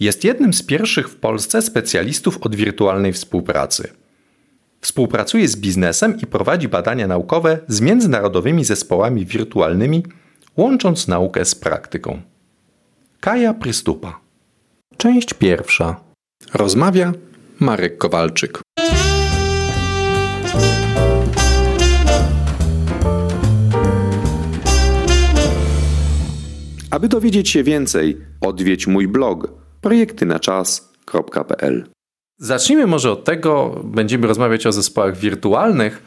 Jest jednym z pierwszych w Polsce specjalistów od wirtualnej współpracy. Współpracuje z biznesem i prowadzi badania naukowe z międzynarodowymi zespołami wirtualnymi, łącząc naukę z praktyką. Kaja Prystupa. Część pierwsza. Rozmawia Marek Kowalczyk. Aby dowiedzieć się więcej, odwiedź mój blog projektynaczas.pl. Zacznijmy może od tego, będziemy rozmawiać o zespołach wirtualnych,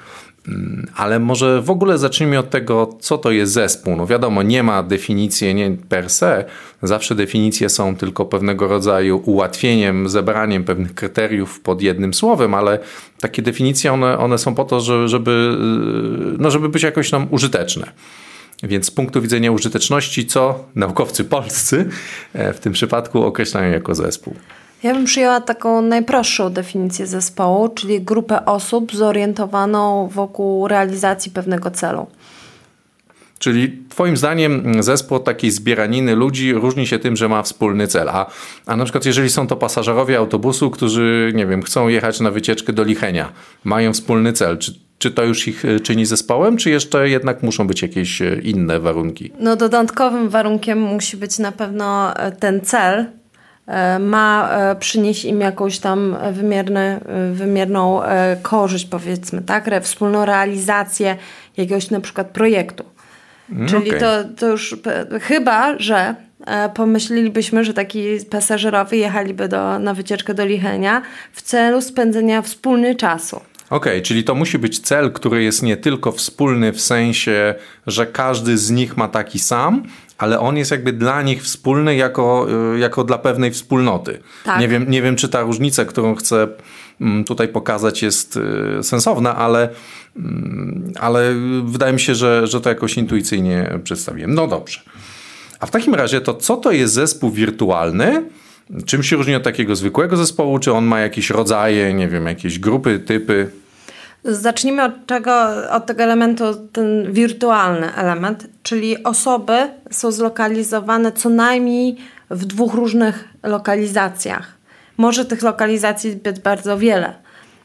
mm, ale może w ogóle zacznijmy od tego, co to jest zespół. No wiadomo, nie ma definicji nie per se. Zawsze definicje są tylko pewnego rodzaju ułatwieniem, zebraniem pewnych kryteriów pod jednym słowem, ale takie definicje one, one są po to, żeby, no, żeby być jakoś nam użyteczne. Więc z punktu widzenia użyteczności, co naukowcy polscy e, w tym przypadku określają jako zespół? Ja bym przyjęła taką najprostszą definicję zespołu, czyli grupę osób zorientowaną wokół realizacji pewnego celu. Czyli Twoim zdaniem zespół takiej zbieraniny ludzi różni się tym, że ma wspólny cel. A, a na przykład, jeżeli są to pasażerowie autobusu, którzy, nie wiem, chcą jechać na wycieczkę do Lichenia, mają wspólny cel, czy czy to już ich e, czyni zespołem, czy jeszcze jednak muszą być jakieś e, inne warunki? No dodatkowym warunkiem musi być na pewno e, ten cel, ma przynieść im jakąś tam wymierne, wymierną korzyść, powiedzmy, tak? Wspólną realizację jakiegoś na przykład projektu. Mm, Czyli okay. to, to już chyba, że pomyślelibyśmy, że taki pasażerowie jechaliby do, na wycieczkę do Lichenia w celu spędzenia wspólny czasu. Okej, okay, czyli to musi być cel, który jest nie tylko wspólny w sensie, że każdy z nich ma taki sam, ale on jest jakby dla nich wspólny jako, y, jako dla pewnej wspólnoty. Tak. Nie, wiem, nie wiem, czy ta różnica, którą chcę mm, tutaj pokazać, jest y, sensowna, ale, mm, ale wydaje mi się, że, że to jakoś intuicyjnie przedstawiłem. No dobrze. A w takim razie to co to jest zespół wirtualny? Czym się różni od takiego zwykłego zespołu? Czy on ma jakieś rodzaje, nie wiem, jakieś grupy, typy? Zacznijmy od, czego, od tego elementu, ten wirtualny element, czyli osoby są zlokalizowane co najmniej w dwóch różnych lokalizacjach. Może tych lokalizacji być bardzo wiele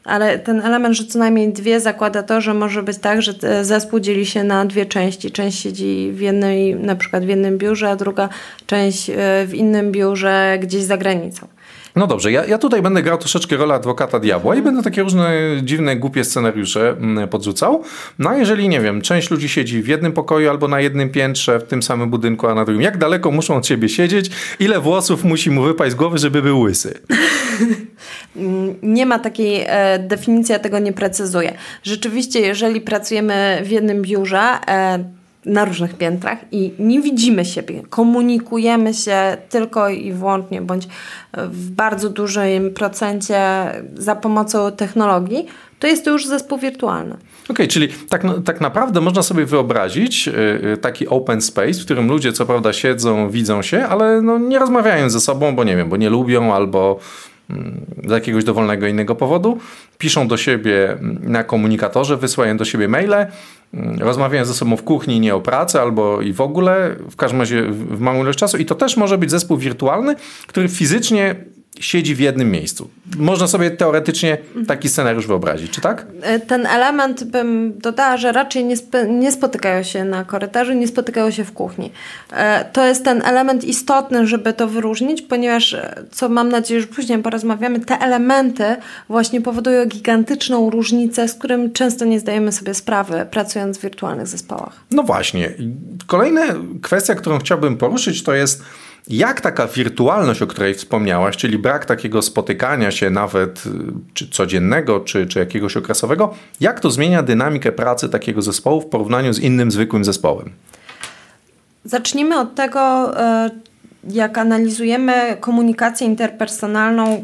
ale ten element, że co najmniej dwie zakłada to, że może być tak, że zespół dzieli się na dwie części. Część siedzi w jednej, na przykład w jednym biurze, a druga część e, w innym biurze gdzieś za granicą. No dobrze, ja, ja tutaj będę grał troszeczkę rolę adwokata diabła i będę takie różne dziwne, głupie scenariusze mm, podrzucał. No a jeżeli, nie wiem, część ludzi siedzi w jednym pokoju albo na jednym piętrze w tym samym budynku, a na drugim, jak daleko muszą od siebie siedzieć? Ile włosów musi mu wypaść z głowy, żeby był łysy? nie ma takiej e, definicji, ja tego nie precyzuję. Rzeczywiście, jeżeli pracujemy w jednym biurze, e, na różnych piętrach i nie widzimy siebie, komunikujemy się tylko i wyłącznie bądź w bardzo dużym procencie za pomocą technologii, to jest to już zespół wirtualny. Okej, okay, czyli tak, tak naprawdę można sobie wyobrazić yy, taki open space, w którym ludzie co prawda siedzą, widzą się, ale no nie rozmawiają ze sobą, bo nie wiem, bo nie lubią albo z jakiegoś dowolnego innego powodu, piszą do siebie na komunikatorze, wysyłają do siebie maile, rozmawiają ze sobą w kuchni nie o pracy albo i w ogóle, w każdym razie w małą ilość czasu. I to też może być zespół wirtualny, który fizycznie siedzi w jednym miejscu. Można sobie teoretycznie taki scenariusz wyobrazić, czy tak? E, ten element bym dodała, że raczej nie, nie spotykają się na korytarzu, nie spotykają się w kuchni. E, to jest ten element istotny, żeby to wyróżnić, ponieważ, e, co mam nadzieję, że później porozmawiamy, te elementy właśnie powodują gigantyczną różnicę, z którym często nie zdajemy sobie sprawy, pracując w wirtualnych zespołach. No właśnie. Kolejna kwestia, którą chciałbym poruszyć, to jest jak taka wirtualność, o której wspomniałaś, czyli brak takiego spotykania się nawet y, czy codziennego, czy, czy jakiegoś okresowego, jak to zmienia dynamikę pracy takiego zespołu w porównaniu z innym zwykłym zespołem? Zacznijmy od tego, y, jak analizujemy komunikację interpersonalną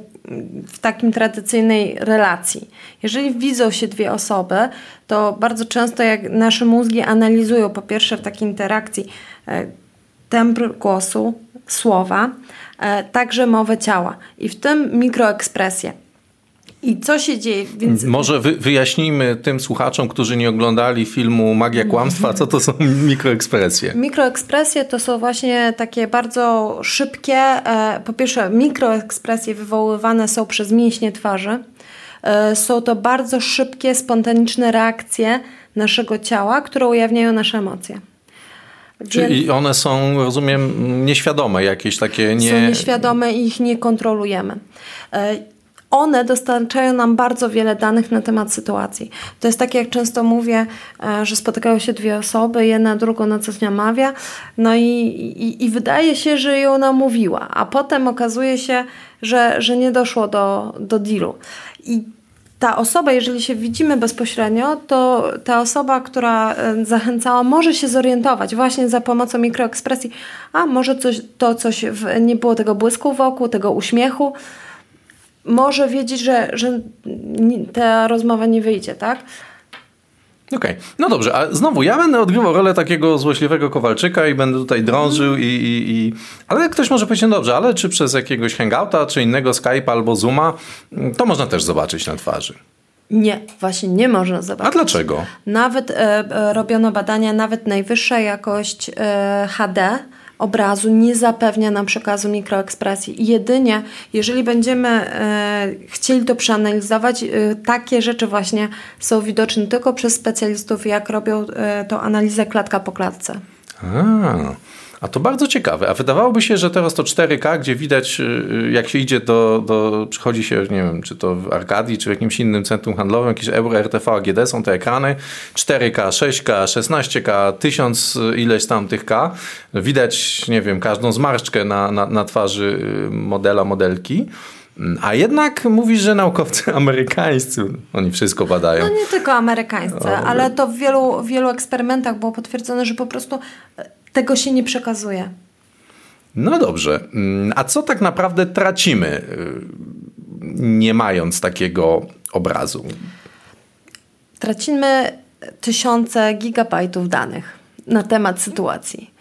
w takim tradycyjnej relacji. Jeżeli widzą się dwie osoby, to bardzo często jak nasze mózgi analizują po pierwsze w takiej interakcji y, tembr głosu, słowa, e, także mowę ciała i w tym mikroekspresję. I co się dzieje? Więc... Może wy, wyjaśnijmy tym słuchaczom, którzy nie oglądali filmu Magia Kłamstwa, co to są mikroekspresje. Mikroekspresje to są właśnie takie bardzo szybkie, e, po pierwsze mikroekspresje wywoływane są przez mięśnie twarzy. E, są to bardzo szybkie, spontaniczne reakcje naszego ciała, które ujawniają nasze emocje. Czyli one są, rozumiem, nieświadome, jakieś takie nie... Są nieświadome i ich nie kontrolujemy. E, one dostarczają nam bardzo wiele danych na temat sytuacji. To jest tak, jak często mówię, e, że spotykają się dwie osoby, jedna drugą na coś namawia, no i, i, i wydaje się, że ją namówiła, a potem okazuje się, że, że nie doszło do, do dealu. I ta osoba, jeżeli się widzimy bezpośrednio, to ta osoba, która zachęcała, może się zorientować właśnie za pomocą mikroekspresji, a może coś, to coś, w, nie było tego błysku wokół, tego uśmiechu, może wiedzieć, że, że ta rozmowa nie wyjdzie, tak? Okej, okay. no dobrze, a znowu ja będę odgrywał rolę takiego złośliwego Kowalczyka i będę tutaj drążył i, i, i... Ale ktoś może powiedzieć, no dobrze, ale czy przez jakiegoś hangouta, czy innego Skype'a albo Zooma, to można też zobaczyć na twarzy. Nie, właśnie nie można zobaczyć. A dlaczego? Nawet e, e, robiono badania, nawet najwyższa jakość e, HD obrazu nie zapewnia nam przekazu mikroekspresji. Jedynie, jeżeli będziemy e, chcieli to przeanalizować, e, takie rzeczy właśnie są widoczne tylko przez specjalistów, jak robią e, tą analizę klatka po klatce. A. A to bardzo ciekawe. A wydawałoby się, że teraz to 4K, gdzie widać, y, y, jak się idzie do, do przychodzi się, nie wiem, czy to w Arkadii, czy w jakimś innym centrum handlowym, jakieś Euro, RTV, AGD, są te ekrany 4K, 6K, 16K, 1000 ileś tam tych K. Widać, nie wiem, każdą zmarszczkę na, na, na twarzy y, modela, modelki. A jednak mówisz, że naukowcy amerykańscy, oni wszystko badają. No nie tylko amerykańscy, ale to w wielu, wielu eksperymentach było potwierdzone, że po prostu tego się nie przekazuje. No dobrze. Mm, a co tak naprawdę tracimy, y, nie mając takiego obrazu? Tracimy tysiące gigabajtów danych na temat sytuacji.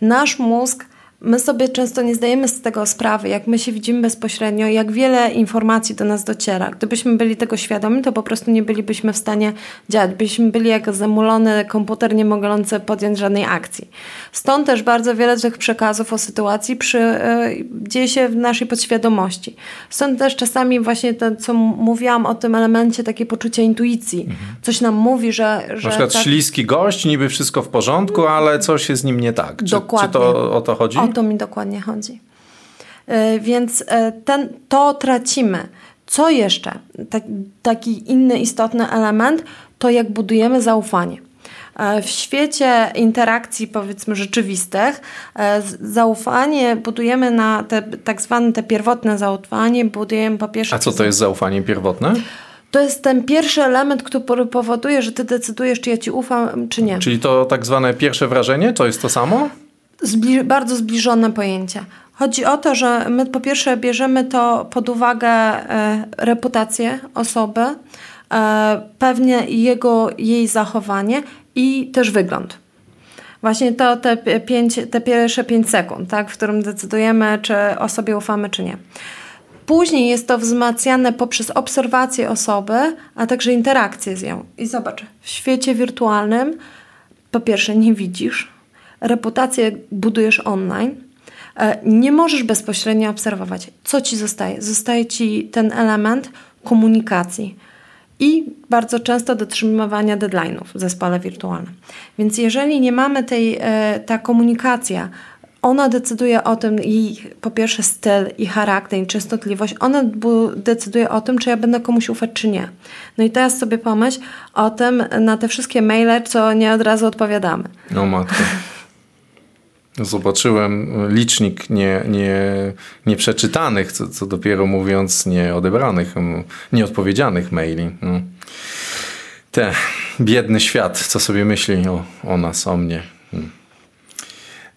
Nasz mózg My sobie często nie zdajemy z tego sprawy, jak my się widzimy bezpośrednio, jak wiele informacji do nas dociera. Gdybyśmy byli tego świadomi, to po prostu nie bylibyśmy w stanie działać. Byśmy byli jak zamulony komputer, nie mogący podjąć żadnej akcji. Stąd też bardzo wiele tych przekazów o sytuacji przy, yy, dzieje się w naszej podświadomości. Stąd też czasami właśnie to, co mówiłam o tym elemencie takiej poczucia intuicji. Mhm. Coś nam mówi, że... że Na przykład tak... śliski gość, niby wszystko w porządku, ale coś jest z nim nie tak. Czy, Dokładnie. Czy to o to chodzi? O to mi dokładnie chodzi. E, więc e, ten, to tracimy. Co jeszcze? Tak, taki inny istotny element to jak budujemy zaufanie. E, w świecie interakcji, powiedzmy, rzeczywistych, zaufanie budujemy na te tak zwane te pierwotne zaufanie, budujemy po pierwsze. A co to jest zaufanie pierwotne? To jest ten pierwszy element, który powoduje, że ty decydujesz, czy ja ci ufam, czy nie. Czyli to tak zwane pierwsze wrażenie, to jest to samo? Zbli bardzo zbliżone pojęcia. Chodzi o to, że my po pierwsze bierzemy to pod uwagę e, reputację osoby, e, pewnie jego, jej zachowanie i też wygląd. Właśnie to te, pięć, te pierwsze 5 sekund, tak, w którym decydujemy, czy osobie ufamy, czy nie. Później jest to wzmacniane poprzez obserwację osoby, a także interakcję z nią. I zobacz, w świecie wirtualnym po pierwsze nie widzisz, reputację budujesz online, e, nie możesz bezpośrednio obserwować, co ci zostaje. Zostaje ci ten element komunikacji i bardzo często dotrzymywania deadline'ów w zespole wirtualnym. Więc jeżeli nie mamy tej, e, ta komunikacja, ona decyduje o tym, jej po pierwsze styl i charakter i częstotliwość, ona decyduje o tym, czy ja będę komuś ufać, czy nie. No i teraz sobie pomyśl o tym na te wszystkie maile, co nie od razu odpowiadamy. No matko. Zobaczyłem licznik nie, nie, nieprzeczytanych, co, co dopiero mówiąc nieodebranych, nieodpowiedzianych maili. No. Te biedny świat, co sobie myśli o, o nas, o mnie. Hmm.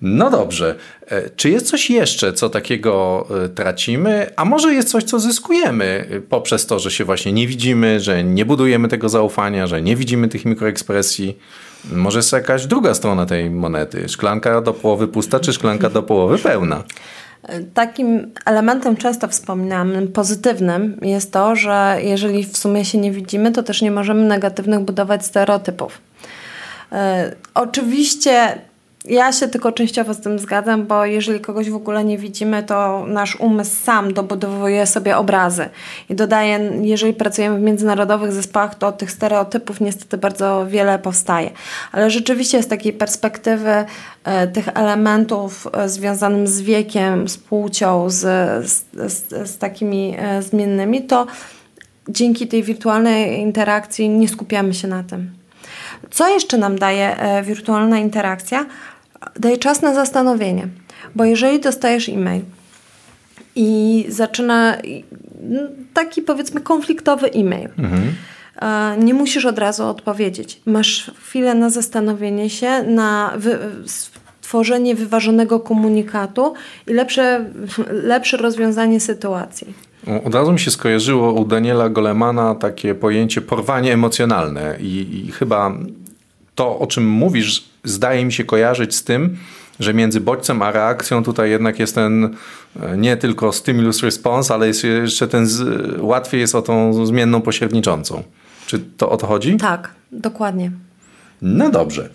No dobrze. E, czy jest coś jeszcze, co takiego e, tracimy, a może jest coś, co zyskujemy e, poprzez to, że się właśnie nie widzimy, że nie budujemy tego zaufania, że nie widzimy tych mikroekspresji? Może jest jakaś druga strona tej monety? Szklanka do połowy pusta, czy szklanka do połowy pełna? Takim elementem często wspominanym, pozytywnym jest to, że jeżeli w sumie się nie widzimy, to też nie możemy negatywnych budować stereotypów. E, oczywiście ja się tylko częściowo z tym zgadzam, bo jeżeli kogoś w ogóle nie widzimy, to nasz umysł sam dobudowuje sobie obrazy. I dodaje, jeżeli pracujemy w międzynarodowych zespołach, to tych stereotypów niestety bardzo wiele powstaje. Ale rzeczywiście z takiej perspektywy e, tych elementów e, związanych z wiekiem, z płcią, z, z, z, z takimi e, zmiennymi, to dzięki tej wirtualnej interakcji nie skupiamy się na tym. Co jeszcze nam daje e, wirtualna interakcja? Daje czas na zastanowienie, bo jeżeli dostajesz e-mail i zaczyna taki powiedzmy konfliktowy e-mail, mhm. nie musisz od razu odpowiedzieć. Masz chwilę na zastanowienie się, na wy stworzenie wyważonego komunikatu i lepsze, lepsze rozwiązanie sytuacji. Od razu mi się skojarzyło u Daniela Golemana takie pojęcie porwanie emocjonalne i, i chyba to, o czym mówisz, zdaje mi się kojarzyć z tym, że między bodźcem a reakcją tutaj jednak jest ten e, nie tylko stimulus response, ale jest jeszcze ten, z, łatwiej jest o tą zmienną pośredniczącą. Czy to o to chodzi? Tak, dokładnie. No dobrze.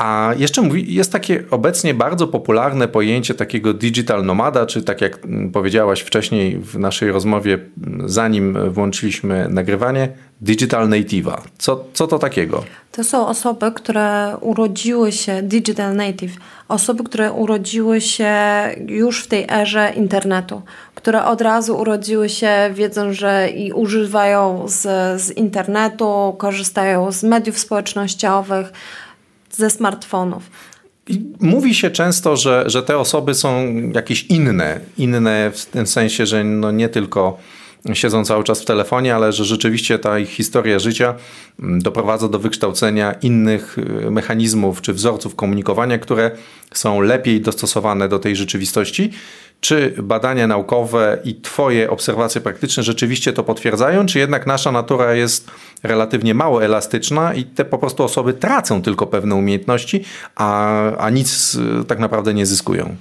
A jeszcze mówi, jest takie obecnie bardzo popularne pojęcie takiego digital nomada, czy tak jak powiedziałaś wcześniej w naszej rozmowie, zanim włączyliśmy nagrywanie, digital native'a. Co, co to takiego? To są osoby, które urodziły się, digital native, osoby, które urodziły się już w tej erze internetu, które od razu urodziły się wiedząc, że i używają z, z internetu, korzystają z mediów społecznościowych, ze smartfonów. Mówi się często, że, że te osoby są jakieś inne, inne w tym sensie, że no nie tylko siedzą cały czas w telefonie, ale że rzeczywiście ta ich historia życia mm, doprowadza do wykształcenia innych y, mechanizmów czy wzorców komunikowania, które są lepiej dostosowane do tej rzeczywistości czy badania naukowe i Twoje obserwacje praktyczne rzeczywiście to potwierdzają, czy jednak nasza natura jest relatywnie mało elastyczna i te po prostu osoby tracą tylko pewne umiejętności, a, a nic tak naprawdę nie zyskują?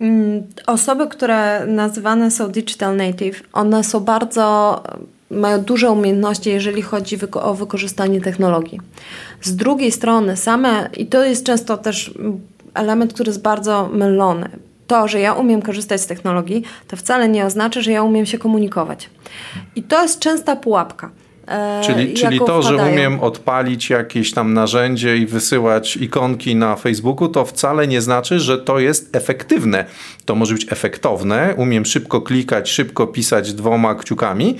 Mm, osoby, które nazywane są digital native, one są bardzo mają duże umiejętności, jeżeli chodzi o wykorzystanie technologii. Z drugiej strony, same, i to jest często też element, który jest bardzo mylony to, że ja umiem korzystać z technologii, to wcale nie oznacza, że ja umiem się komunikować. I to jest częsta pułapka. E, czyli, czyli to, wpadają. że umiem odpalić jakieś tam narzędzie i wysyłać ikonki na Facebooku, to wcale nie znaczy, że to jest efektywne. To może być efektowne, umiem szybko klikać, szybko pisać dwoma kciukami,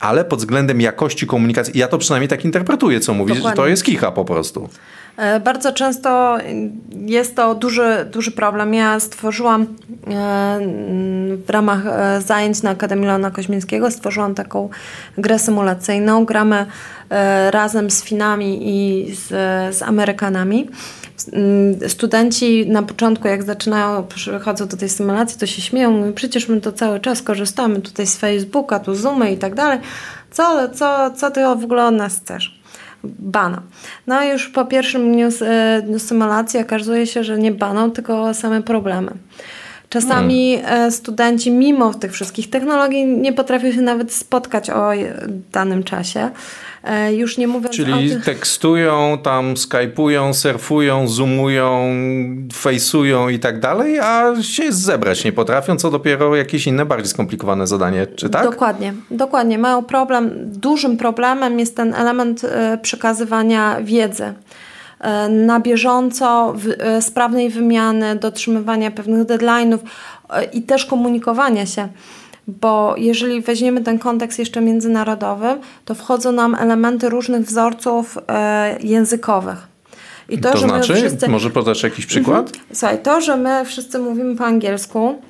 ale pod względem jakości komunikacji, ja to przynajmniej tak interpretuję, co mówisz, że to jest kicha po prostu. E, bardzo często jest to duży, duży problem. Ja stworzyłam e, w ramach e, zajęć na Akademii Leona Koźmińskiego stworzyłam taką grę symulacyjną. Gramy razem z Finami i z, z Amerykanami. Mm, studenci na początku, jak zaczynają, przychodzą do tej symulacji, to się śmieją, mówią, przecież my to cały czas korzystamy tutaj z Facebooka, tu Zoomy i tak dalej. Co, co, co ty w ogóle od nas chcesz? Bana. No już po pierwszym dniu, e, dniu symulacji okazuje się, że nie baną, tylko same problemy. Czasami hmm. studenci, mimo tych wszystkich technologii, nie potrafią się nawet spotkać o danym czasie. E, już nie mówiąc Czyli o tekstują, tam skypują, surfują, zoomują, fejsują i tak dalej, a się zebrać nie potrafią, co dopiero jakieś inne, bardziej skomplikowane zadanie, czy tak? Dokładnie, dokładnie. Mają problem, dużym problemem jest ten element e, przekazywania wiedzy na bieżąco, sprawnej wymiany, dotrzymywania pewnych deadline'ów i też komunikowania się bo jeżeli weźmiemy ten kontekst jeszcze międzynarodowy, to wchodzą nam elementy różnych wzorców e, językowych. I to, to że znaczy? Wszyscy... Może podać jakiś przykład? Mhm. Słuchaj, to, że my wszyscy mówimy po angielsku,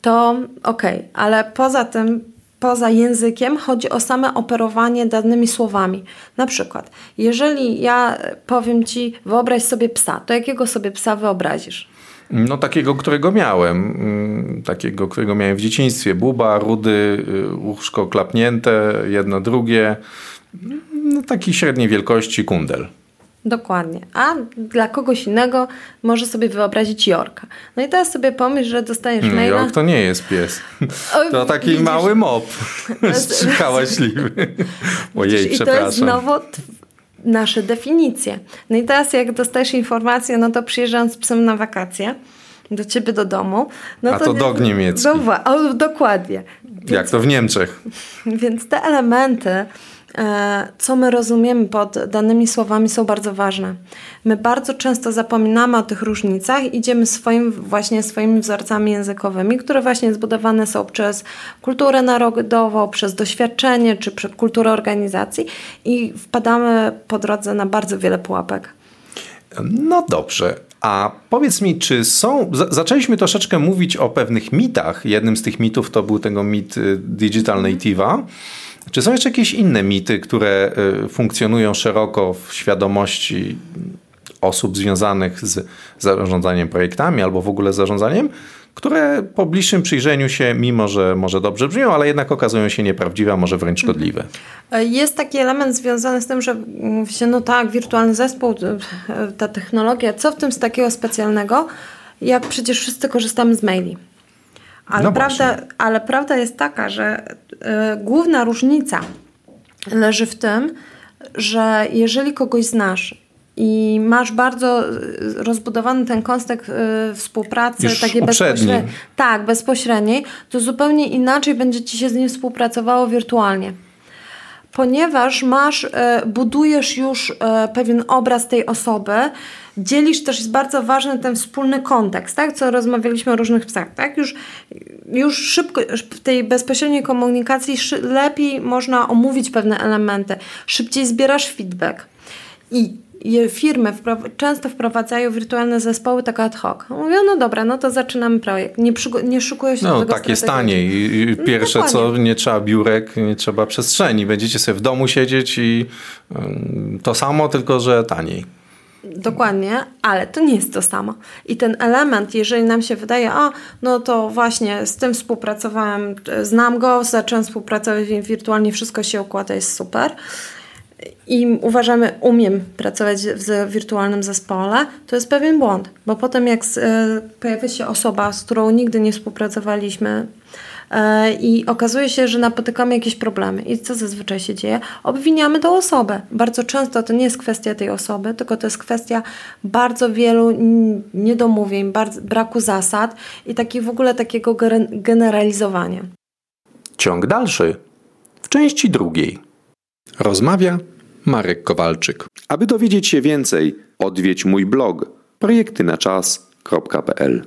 to okej, okay, ale poza tym, poza językiem chodzi o same operowanie danymi słowami. Na przykład, jeżeli ja powiem Ci, wyobraź sobie psa, to jakiego sobie psa wyobrazisz? No takiego, którego miałem. Mm, takiego, którego miałem w dzieciństwie. Buba, rudy, y, łóżko klapnięte, jedno, drugie. No, taki średniej wielkości kundel. Dokładnie. A dla kogoś innego może sobie wyobrazić Jorka. No i teraz sobie pomyśl, że dostajesz no, maila. Jork to nie jest pies. To taki widzisz? mały mop. Hałaśliwy. Ojej, I przepraszam. to jest znowu nasze definicje. No i teraz jak dostajesz informację, no to przyjeżdżam z psem na wakacje do ciebie do domu. No A to, to dog niemiecki. Do, o, dokładnie. Więc, Jak to w Niemczech. Więc te elementy, co my rozumiemy pod danymi słowami, są bardzo ważne. My bardzo często zapominamy o tych różnicach, idziemy swoim, właśnie swoimi wzorcami językowymi, które właśnie zbudowane są przez kulturę narodową, przez doświadczenie czy przez kulturę organizacji i wpadamy po drodze na bardzo wiele pułapek. No dobrze, a powiedz mi, czy są. Zaczęliśmy troszeczkę mówić o pewnych mitach. Jednym z tych mitów to był tego mit y, Digital Native'a. Czy są jeszcze jakieś inne mity, które y, funkcjonują szeroko w świadomości osób związanych z zarządzaniem projektami albo w ogóle zarządzaniem, które po bliższym przyjrzeniu się, mimo że może dobrze brzmią, ale jednak okazują się nieprawdziwe, a może wręcz szkodliwe. Jest taki element związany z tym, że się, no tak, wirtualny zespół, ta technologia, co w tym z takiego specjalnego, jak przecież wszyscy korzystamy z maili. Ale, no prawda, ale prawda jest taka, że y, główna różnica leży w tym, że jeżeli kogoś znasz i masz bardzo y, rozbudowany ten kontekst y, współpracy Już takiej bezpośredniej. Tak, bezpośredniej, to zupełnie inaczej będzie ci się z nim współpracowało wirtualnie. Ponieważ masz, y, budujesz już y, pewien obraz tej osoby, dzielisz też, jest bardzo ważny ten wspólny kontekst, tak? Co rozmawialiśmy o różnych psach, tak? Już, już szybko, w tej bezpośredniej komunikacji lepiej można omówić pewne elementy, szybciej zbierasz feedback. I firmy często wprowadzają wirtualne zespoły tak ad hoc. Mówią, no dobra, no to zaczynamy projekt. Nie, przygo- nie szukują się no, do tego tak jest taniej. No, pierwsze no, co, nie trzeba biurek, nie trzeba przestrzeni. Będziecie sobie w domu siedzieć i to samo, tylko że taniej. Dokładnie, ale to nie jest to samo. I ten element, jeżeli nam się wydaje, a no to właśnie z tym współpracowałem, znam go, zacząłem współpracować wirtualnie, wszystko się układa, jest super i uważamy, umiem pracować w wirtualnym zespole, to jest pewien błąd, bo potem jak e, pojawia się osoba, z którą nigdy nie współpracowaliśmy e, i okazuje się, że napotykamy jakieś problemy i co zazwyczaj się dzieje? Obwiniamy tą osobę. Bardzo często to nie jest kwestia tej osoby, tylko to jest kwestia bardzo wielu niedomówień, braku zasad i taki, w ogóle takiego generalizowania. Ciąg dalszy w części drugiej. Rozmawia Marek Kowalczyk. Aby dowiedzieć się więcej, odwiedź mój blog projektynaczas.pl